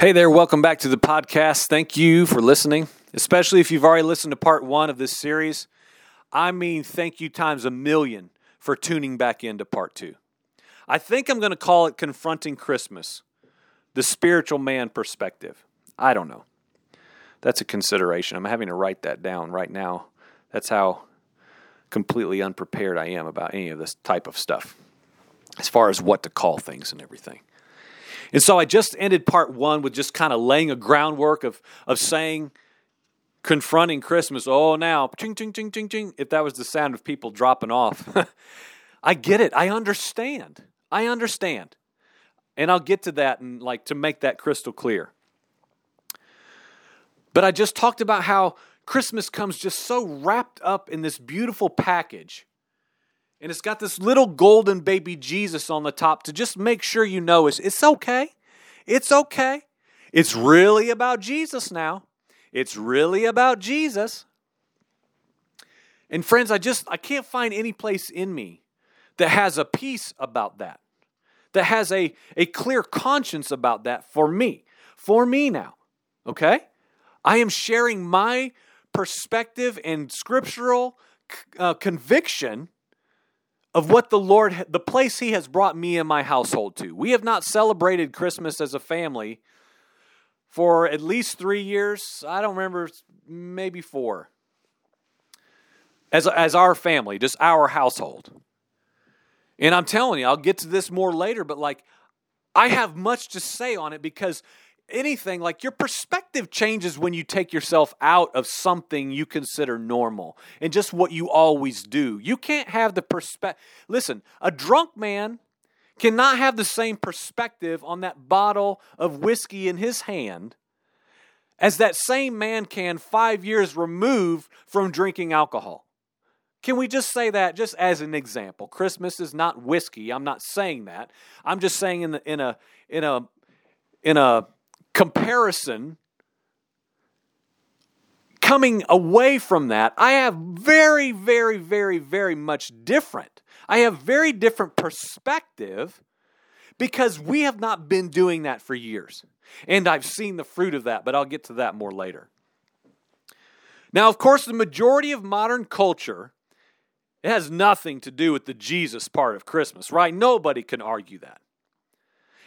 Hey there, welcome back to the podcast. Thank you for listening, especially if you've already listened to part one of this series. I mean, thank you times a million for tuning back into part two. I think I'm going to call it Confronting Christmas, the spiritual man perspective. I don't know. That's a consideration. I'm having to write that down right now. That's how completely unprepared I am about any of this type of stuff, as far as what to call things and everything. And so I just ended part one with just kind of laying a groundwork of, of saying, confronting Christmas. Oh, now, ching, ching, ching, ching, ching. If that was the sound of people dropping off, I get it. I understand. I understand. And I'll get to that and like to make that crystal clear. But I just talked about how Christmas comes just so wrapped up in this beautiful package and it's got this little golden baby Jesus on the top to just make sure you know it's, it's okay. It's okay. It's really about Jesus now. It's really about Jesus. And friends, I just I can't find any place in me that has a peace about that. That has a, a clear conscience about that for me. For me now. Okay? I am sharing my perspective and scriptural uh, conviction of what the Lord, the place He has brought me and my household to. We have not celebrated Christmas as a family for at least three years. I don't remember, maybe four. As, as our family, just our household. And I'm telling you, I'll get to this more later, but like, I have much to say on it because anything like your perspective changes when you take yourself out of something you consider normal and just what you always do. You can't have the perspective. Listen, a drunk man cannot have the same perspective on that bottle of whiskey in his hand as that same man can five years removed from drinking alcohol. Can we just say that just as an example? Christmas is not whiskey. I'm not saying that. I'm just saying in the in a in a in a comparison, coming away from that, I have very, very, very, very much different. I have very different perspective because we have not been doing that for years. And I've seen the fruit of that, but I'll get to that more later. Now, of course, the majority of modern culture it has nothing to do with the Jesus part of Christmas, right? Nobody can argue that.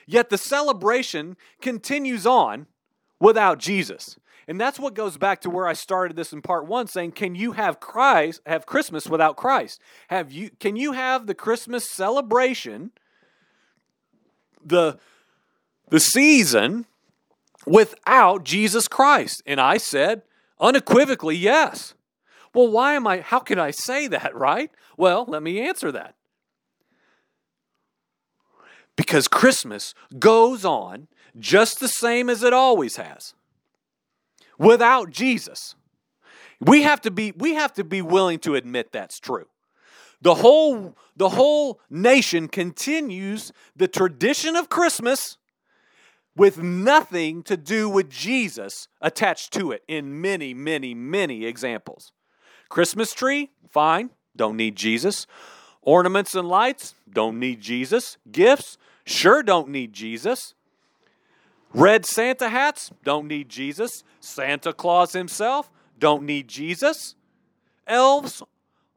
Yet the celebration continues on without Jesus. And that's what goes back to where I started this in part 1 saying can you have Christ have Christmas without Christ? Have you can you have the Christmas celebration the the season without Jesus Christ? And I said unequivocally yes. Well, why am I how can I say that, right? Well, let me answer that because Christmas goes on just the same as it always has without Jesus. We have to be we have to be willing to admit that's true. The whole the whole nation continues the tradition of Christmas with nothing to do with Jesus attached to it in many many many examples. Christmas tree, fine, don't need Jesus. Ornaments and lights, don't need Jesus. Gifts, Sure don't need Jesus. Red Santa hats don't need Jesus. Santa Claus himself don't need Jesus. Elves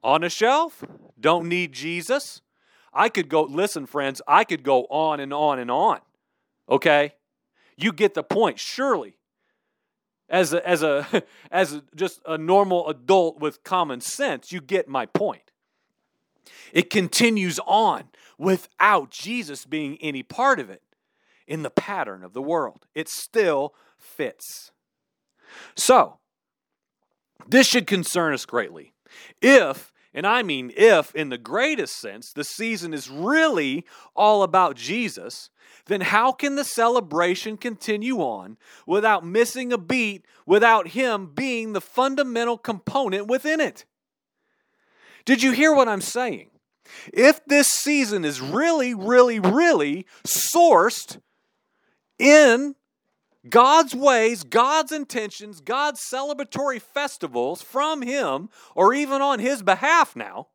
on a shelf don't need Jesus. I could go, listen, friends, I could go on and on and on. Okay? You get the point, surely. As a, as a, as just a normal adult with common sense, you get my point. It continues on without Jesus being any part of it in the pattern of the world. It still fits. So, this should concern us greatly. If, and I mean if in the greatest sense, the season is really all about Jesus, then how can the celebration continue on without missing a beat, without Him being the fundamental component within it? Did you hear what I'm saying? If this season is really, really, really sourced in God's ways, God's intentions, God's celebratory festivals from Him, or even on His behalf now,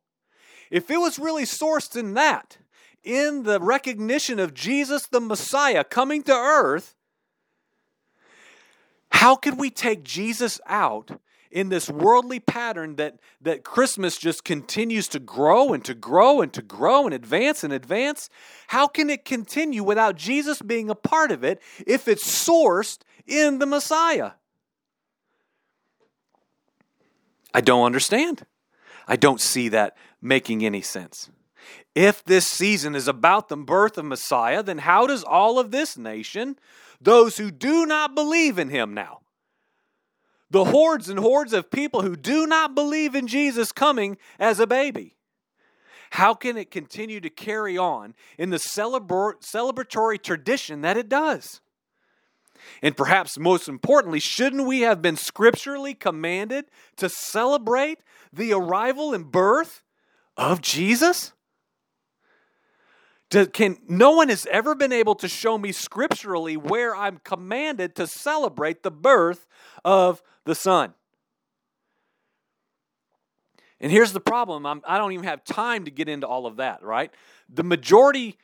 if it was really sourced in that, in the recognition of Jesus the Messiah coming to earth, How could we take Jesus out in this worldly pattern that, that Christmas just continues to grow and to grow and to grow and advance and advance? How can it continue without Jesus being a part of it if it's sourced in the Messiah? I don't understand. I don't see that making any sense. If this season is about the birth of Messiah, then how does all of this nation, those who do not believe in him now, the hordes and hordes of people who do not believe in Jesus coming as a baby, how can it continue to carry on in the celebratory tradition that it does? And perhaps most importantly, shouldn't we have been scripturally commanded to celebrate the arrival and birth of Jesus? Can, no one has ever been able to show me scripturally where I'm commanded to celebrate the birth of the Son. And here's the problem I'm, I do not even have time to get into all of that, right? The majority,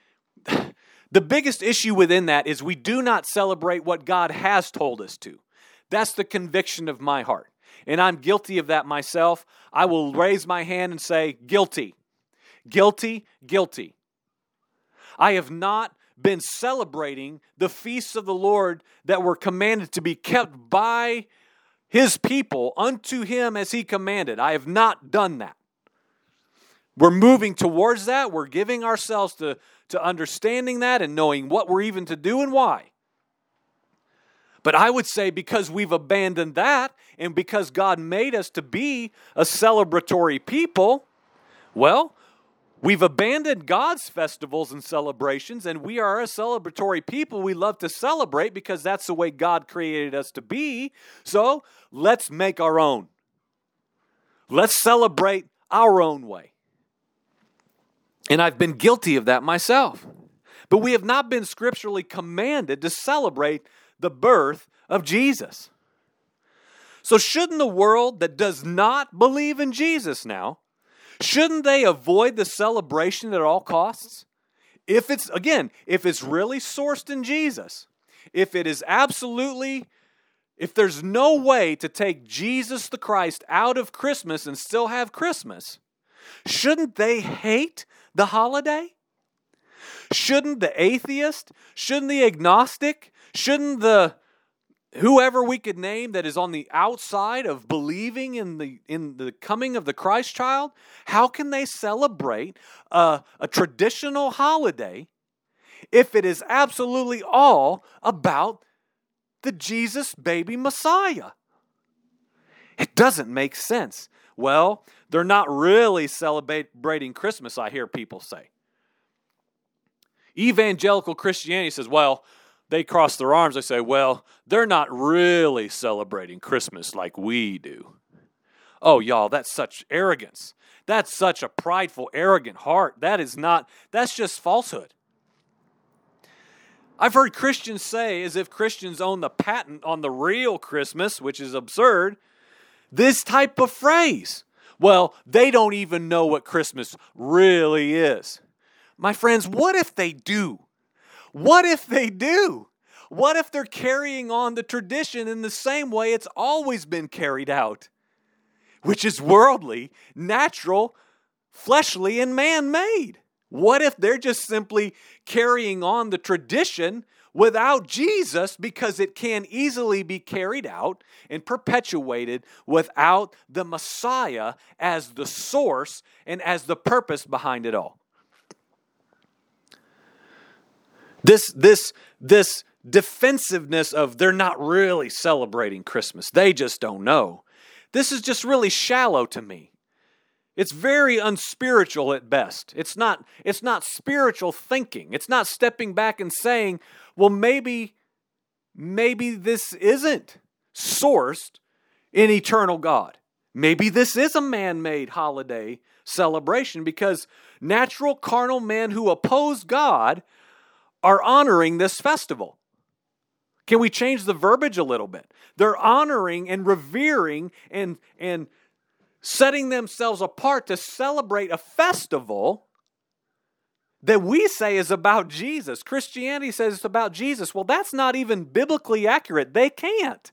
the biggest issue within that is we do not celebrate what God has told us to. That's the conviction of my heart. And I'm guilty of that myself. I will raise my hand and say, guilty, guilty, guilty. I have not been celebrating the feasts of the Lord that were commanded to be kept by his people unto him as he commanded. I have not done that. We're moving towards that. We're giving ourselves to, to understanding that and knowing what we're even to do and why. But I would say because we've abandoned that and because God made us to be a celebratory people, well, We've abandoned God's festivals and celebrations, and we are a celebratory people. We love to celebrate because that's the way God created us to be. So let's make our own. Let's celebrate our own way. And I've been guilty of that myself. But we have not been scripturally commanded to celebrate the birth of Jesus. So, shouldn't the world that does not believe in Jesus now Shouldn't they avoid the celebration at all costs? If it's, again, if it's really sourced in Jesus, if it is absolutely, if there's no way to take Jesus the Christ out of Christmas and still have Christmas, shouldn't they hate the holiday? Shouldn't the atheist, shouldn't the agnostic, shouldn't the whoever we could name that is on the outside of believing in the in the coming of the Christ child, how can they celebrate a, a traditional holiday if it is absolutely all about the Jesus baby Messiah? It doesn't make sense. Well, they're not really celebrating Christmas, I hear people say. Evangelical Christianity says, well, they cross their arms. They say, well, they're not really celebrating Christmas like we do. Oh, y'all, that's such arrogance. That's such a prideful, arrogant heart. That is not, that's just falsehood. I've heard Christians say, as if Christians own the patent on the real Christmas, which is absurd, this type of phrase. Well, they don't even know what Christmas really is. My friends, what if they do? What if they do? What if they're carrying on the tradition in the same way it's always been carried out, which is worldly, natural, fleshly, and man made? What if they're just simply carrying on the tradition without Jesus because it can easily be carried out and perpetuated without the Messiah as the source and as the purpose behind it all? This, this, this defensiveness of they're not really celebrating Christmas. They just don't know. This is just really shallow to me. It's very unspiritual at best. It's not, it's not spiritual thinking. It's not stepping back and saying, well, maybe, maybe this isn't sourced in eternal God. Maybe this is a man made holiday celebration because natural carnal men who oppose God are honoring this festival. Can we change the verbiage a little bit? They're honoring and revering and, and setting themselves apart to celebrate a festival that we say is about Jesus. Christianity says it's about Jesus. Well, that's not even biblically accurate. They can't.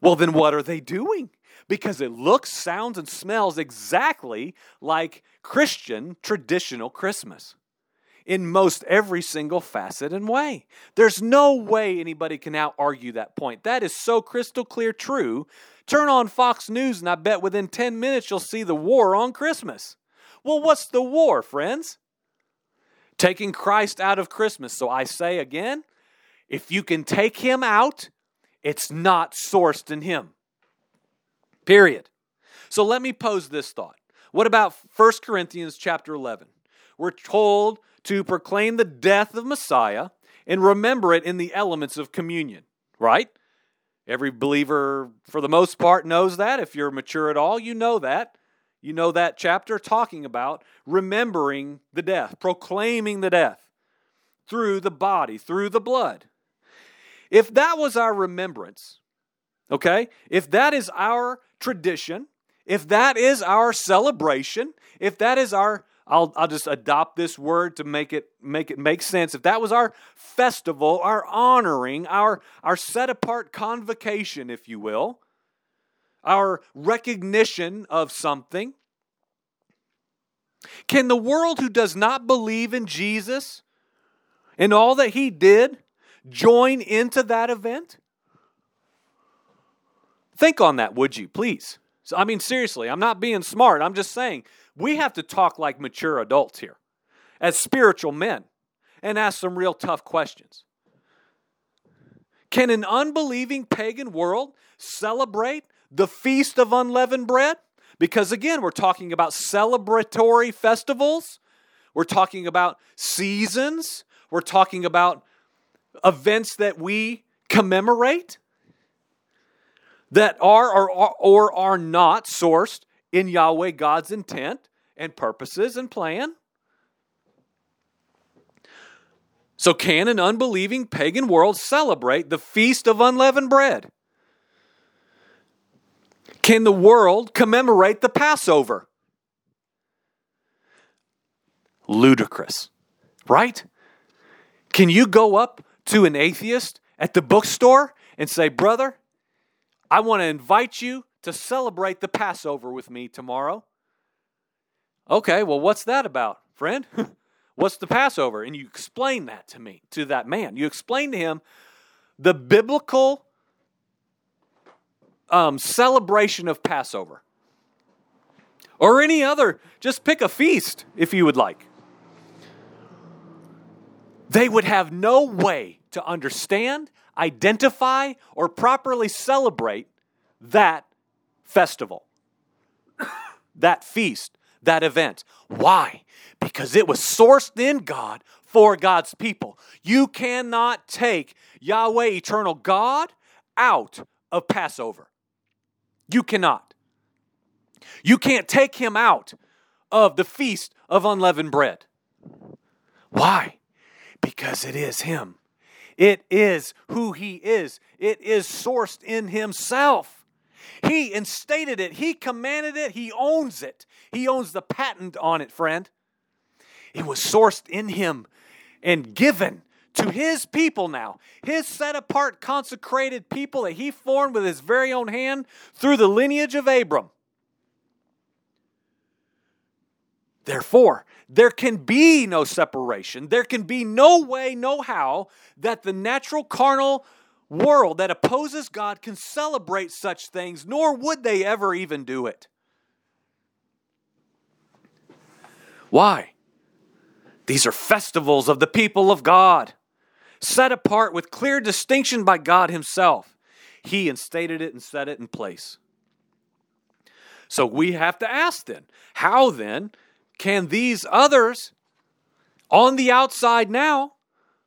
Well, then what are they doing? Because it looks, sounds, and smells exactly like Christian traditional Christmas in most every single facet and way. There's no way anybody can out argue that point. That is so crystal clear true. Turn on Fox News, and I bet within 10 minutes you'll see the war on Christmas. Well, what's the war, friends? Taking Christ out of Christmas. So I say again, if you can take him out, it's not sourced in him. Period. So let me pose this thought. What about 1 Corinthians chapter 11? We're told to proclaim the death of Messiah and remember it in the elements of communion, right? Every believer, for the most part, knows that. If you're mature at all, you know that. You know that chapter talking about remembering the death, proclaiming the death through the body, through the blood. If that was our remembrance, okay, if that is our tradition, if that is our celebration, if that is our I'll, I'll just adopt this word to make it make it make sense. If that was our festival, our honoring, our, our set apart convocation, if you will, our recognition of something, can the world who does not believe in Jesus and all that he did join into that event? Think on that, would you, please? So, I mean, seriously, I'm not being smart. I'm just saying we have to talk like mature adults here, as spiritual men, and ask some real tough questions. Can an unbelieving pagan world celebrate the Feast of Unleavened Bread? Because again, we're talking about celebratory festivals, we're talking about seasons, we're talking about events that we commemorate that are or, or are not sourced in Yahweh God's intent and purposes and plan. So, can an unbelieving pagan world celebrate the feast of unleavened bread? Can the world commemorate the Passover? Ludicrous, right? Can you go up to an atheist at the bookstore and say, Brother, I want to invite you to celebrate the Passover with me tomorrow. Okay, well, what's that about, friend? what's the Passover? And you explain that to me, to that man. You explain to him the biblical um, celebration of Passover. Or any other, just pick a feast if you would like. They would have no way to understand, identify, or properly celebrate that festival, that feast, that event. Why? Because it was sourced in God for God's people. You cannot take Yahweh, eternal God, out of Passover. You cannot. You can't take him out of the feast of unleavened bread. Why? Because it is him. It is who he is. It is sourced in himself. He instated it, He commanded it, He owns it. He owns the patent on it, friend. It was sourced in Him and given to His people now, His set apart, consecrated people that He formed with His very own hand through the lineage of Abram. Therefore, there can be no separation. There can be no way, no how that the natural carnal world that opposes God can celebrate such things, nor would they ever even do it. Why? These are festivals of the people of God, set apart with clear distinction by God Himself. He instated it and set it in place. So we have to ask then how then can these others on the outside now,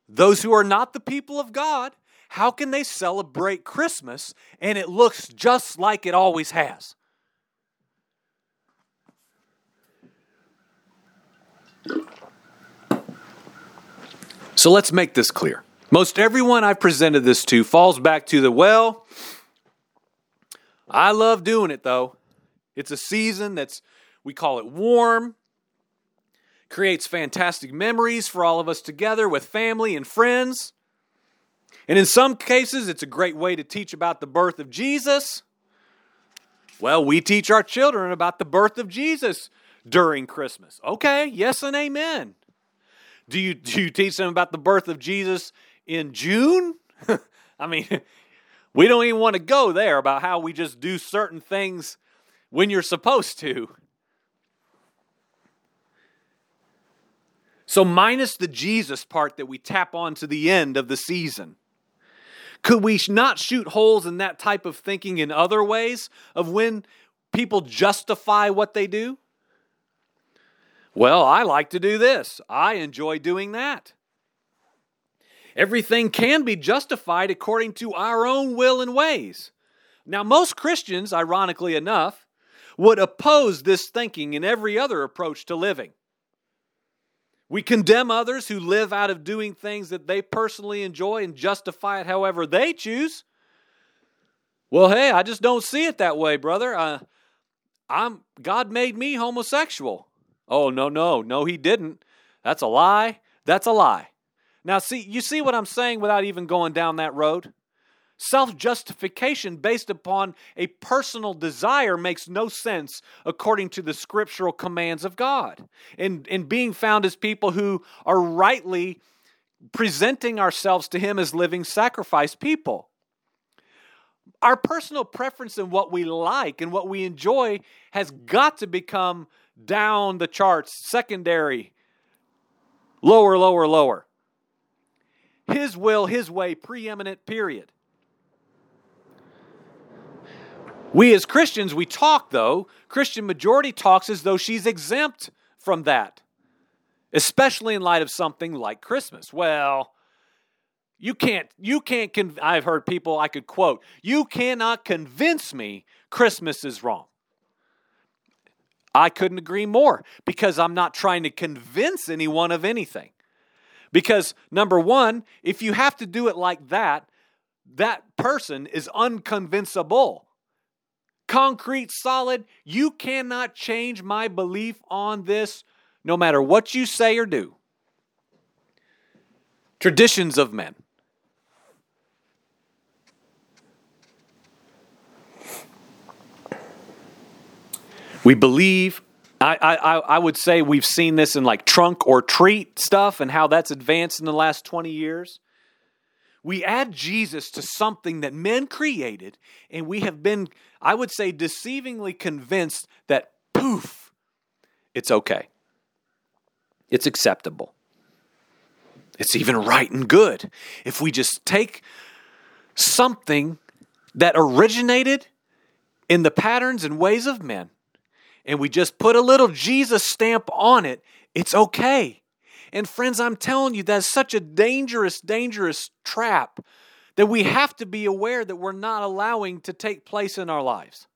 those who are not the people of God, how can they celebrate Christmas and it looks just like it always has? So let's make this clear. Most everyone I've presented this to falls back to the well, I love doing it though. It's a season that's, we call it warm, creates fantastic memories for all of us together with family and friends. And in some cases, it's a great way to teach about the birth of Jesus. Well, we teach our children about the birth of Jesus during Christmas. Okay, yes and amen. Do you, do you teach them about the birth of Jesus in June? I mean, we don't even want to go there about how we just do certain things when you're supposed to. So, minus the Jesus part that we tap on to the end of the season, could we not shoot holes in that type of thinking in other ways of when people justify what they do? Well, I like to do this. I enjoy doing that. Everything can be justified according to our own will and ways. Now, most Christians, ironically enough, would oppose this thinking in every other approach to living. We condemn others who live out of doing things that they personally enjoy and justify it however they choose. Well, hey, I just don't see it that way, brother. Uh, I'm God made me homosexual. Oh, no, no, no, he didn't. That's a lie. That's a lie. Now, see, you see what I'm saying without even going down that road? Self justification based upon a personal desire makes no sense according to the scriptural commands of God. And, and being found as people who are rightly presenting ourselves to Him as living sacrifice people. Our personal preference in what we like and what we enjoy has got to become down the charts, secondary, lower, lower, lower. His will, His way, preeminent, period. We as Christians, we talk though, Christian majority talks as though she's exempt from that, especially in light of something like Christmas. Well, you can't, you can't, I've heard people I could quote, you cannot convince me Christmas is wrong. I couldn't agree more because I'm not trying to convince anyone of anything. Because, number one, if you have to do it like that, that person is unconvincible concrete, solid. You cannot change my belief on this no matter what you say or do. Traditions of men. We believe, I, I, I would say we've seen this in like trunk or treat stuff and how that's advanced in the last 20 years. We add Jesus to something that men created, and we have been, I would say, deceivingly convinced that poof, it's okay. It's acceptable. It's even right and good. If we just take something that originated in the patterns and ways of men and we just put a little Jesus stamp on it, it's okay. And friends, I'm telling you, that's such a dangerous, dangerous trap that we have to be aware that we're not allowing to take place in our lives.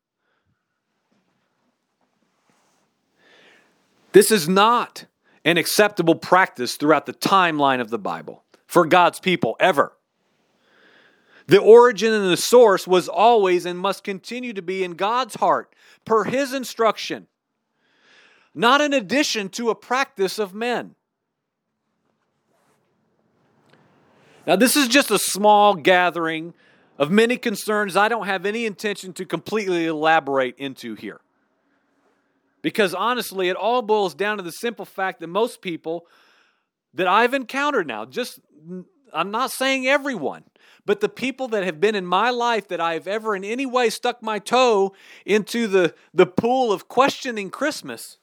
This is not an acceptable practice throughout the timeline of the Bible for God's people ever. The origin and the source was always and must continue to be in God's heart, per His instruction, not an addition to a practice of men. Now, this is just a small gathering of many concerns I don't have any intention to completely elaborate into here. Because honestly, it all boils down to the simple fact that most people that I've encountered now, just I'm not saying everyone, but the people that have been in my life that I've ever in any way stuck my toe into the, the pool of questioning Christmas,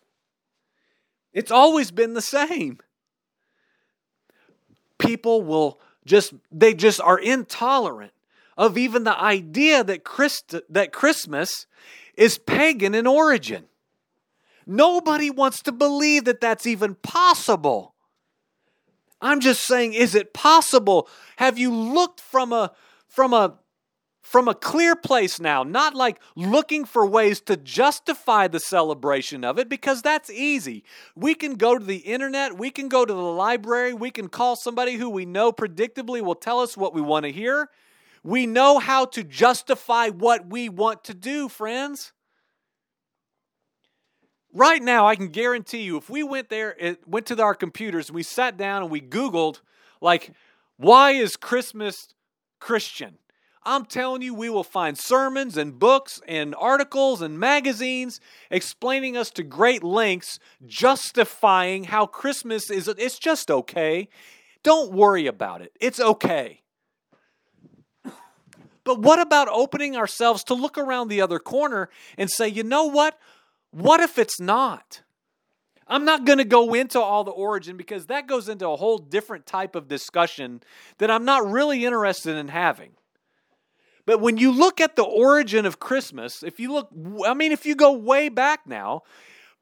it's always been the same. People will just they just are intolerant of even the idea that Christ, that Christmas is pagan in origin. Nobody wants to believe that that's even possible. I'm just saying is it possible? Have you looked from a from a from a clear place now, not like looking for ways to justify the celebration of it, because that's easy. We can go to the internet, we can go to the library, we can call somebody who we know predictably will tell us what we want to hear. We know how to justify what we want to do, friends. Right now, I can guarantee you, if we went there, eh, went to our computers, and we sat down and we Googled, like, why is Christmas Christian. I'm telling you, we will find sermons and books and articles and magazines explaining us to great lengths, justifying how Christmas is, it's just okay. Don't worry about it. It's okay. But what about opening ourselves to look around the other corner and say, you know what? What if it's not? I'm not going to go into all the origin because that goes into a whole different type of discussion that I'm not really interested in having. But when you look at the origin of Christmas, if you look, I mean, if you go way back now,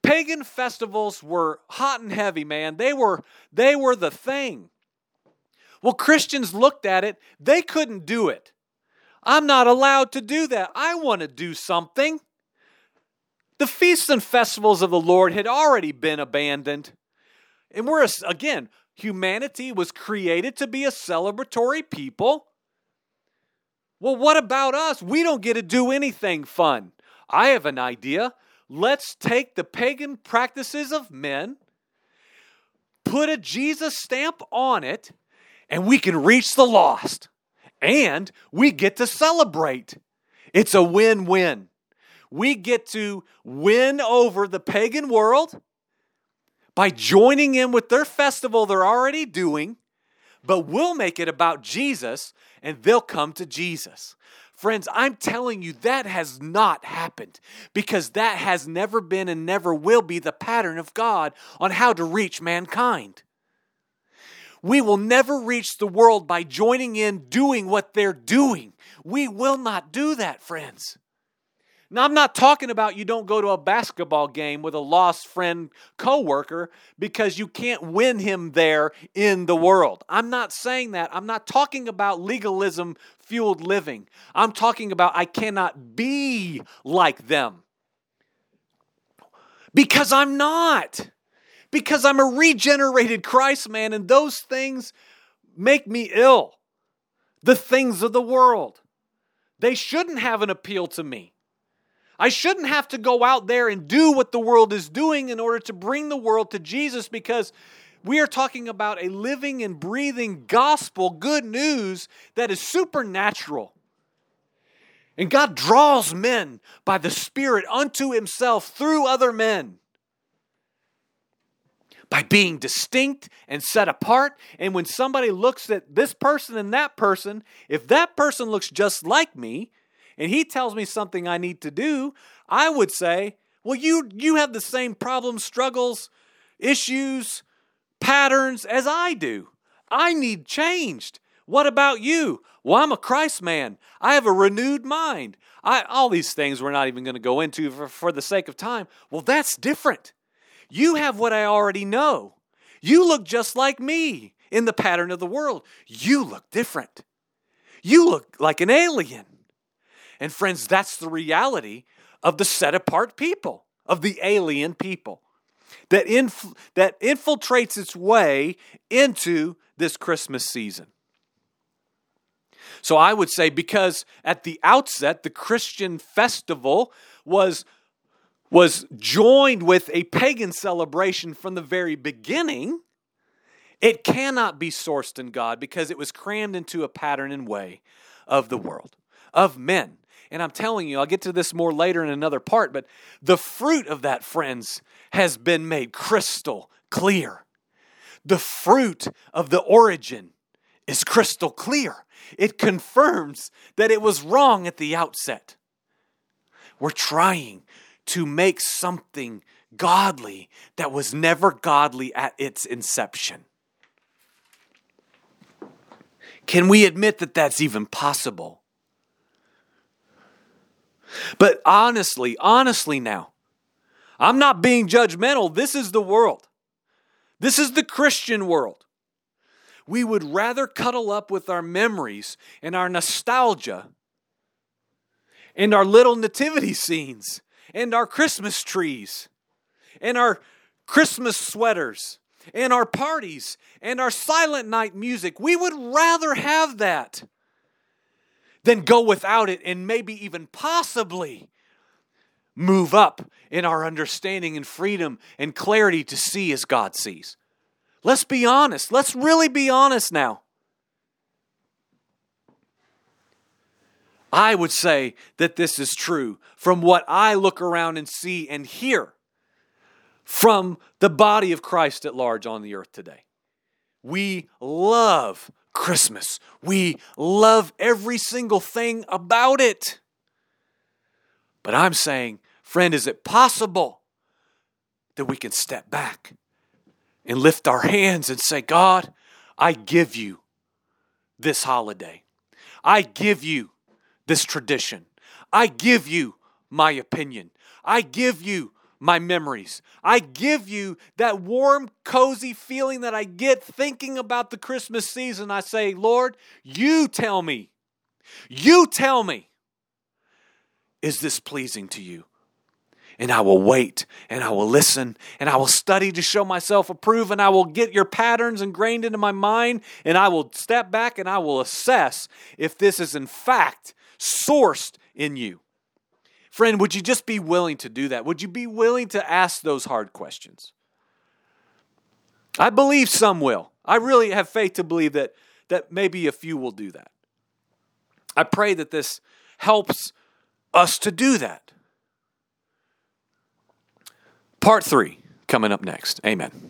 pagan festivals were hot and heavy, man. They were they were the thing. Well, Christians looked at it, they couldn't do it. I'm not allowed to do that. I want to do something. The feasts and festivals of the Lord had already been abandoned. And we're, again, humanity was created to be a celebratory people. Well, what about us? We don't get to do anything fun. I have an idea. Let's take the pagan practices of men, put a Jesus stamp on it, and we can reach the lost. And we get to celebrate. It's a win win. We get to win over the pagan world by joining in with their festival they're already doing, but we'll make it about Jesus and they'll come to Jesus. Friends, I'm telling you, that has not happened because that has never been and never will be the pattern of God on how to reach mankind. We will never reach the world by joining in doing what they're doing. We will not do that, friends. Now, I'm not talking about you don't go to a basketball game with a lost friend coworker because you can't win him there in the world. I'm not saying that. I'm not talking about legalism fueled living. I'm talking about I cannot be like them. Because I'm not. Because I'm a regenerated Christ man, and those things make me ill. The things of the world. They shouldn't have an appeal to me. I shouldn't have to go out there and do what the world is doing in order to bring the world to Jesus because we are talking about a living and breathing gospel, good news that is supernatural. And God draws men by the Spirit unto Himself through other men by being distinct and set apart. And when somebody looks at this person and that person, if that person looks just like me, and he tells me something I need to do, I would say, well, you, you have the same problems, struggles, issues, patterns as I do. I need changed. What about you? Well, I'm a Christ man. I have a renewed mind. I, all these things we're not even going to go into for, for the sake of time. Well, that's different. You have what I already know. You look just like me in the pattern of the world. You look different. You look like an alien. And friends, that's the reality of the set apart people, of the alien people that, inf- that infiltrates its way into this Christmas season. So I would say because at the outset, the Christian festival was, was joined with a pagan celebration from the very beginning, it cannot be sourced in God because it was crammed into a pattern and way of the world, of men. And I'm telling you, I'll get to this more later in another part, but the fruit of that, friends, has been made crystal clear. The fruit of the origin is crystal clear. It confirms that it was wrong at the outset. We're trying to make something godly that was never godly at its inception. Can we admit that that's even possible? But honestly, honestly now, I'm not being judgmental. This is the world. This is the Christian world. We would rather cuddle up with our memories and our nostalgia and our little nativity scenes and our Christmas trees and our Christmas sweaters and our parties and our silent night music. We would rather have that than go without it and maybe even possibly move up in our understanding and freedom and clarity to see as God sees. Let's be honest. Let's really be honest now. I would say that this is true from what I look around and see and hear from the body of Christ at large on the earth today. We love Christmas. We love every single thing about it. But I'm saying, friend, is it possible that we can step back and lift our hands and say, God, I give you this holiday. I give you this tradition. I give you my opinion. I give you my memories. I give you that warm, cozy feeling that I get thinking about the Christmas season. I say, Lord, you tell me, you tell me, is this pleasing to you? And I will wait and I will listen and I will study to show myself approved and I will get your patterns ingrained into my mind and I will step back and I will assess if this is in fact sourced in you. Friend, would you just be willing to do that? Would you be willing to ask those hard questions? I believe some will. I really have faith to believe that, that maybe a few will do that. I pray that this helps us to do that. Part three coming up next. Amen.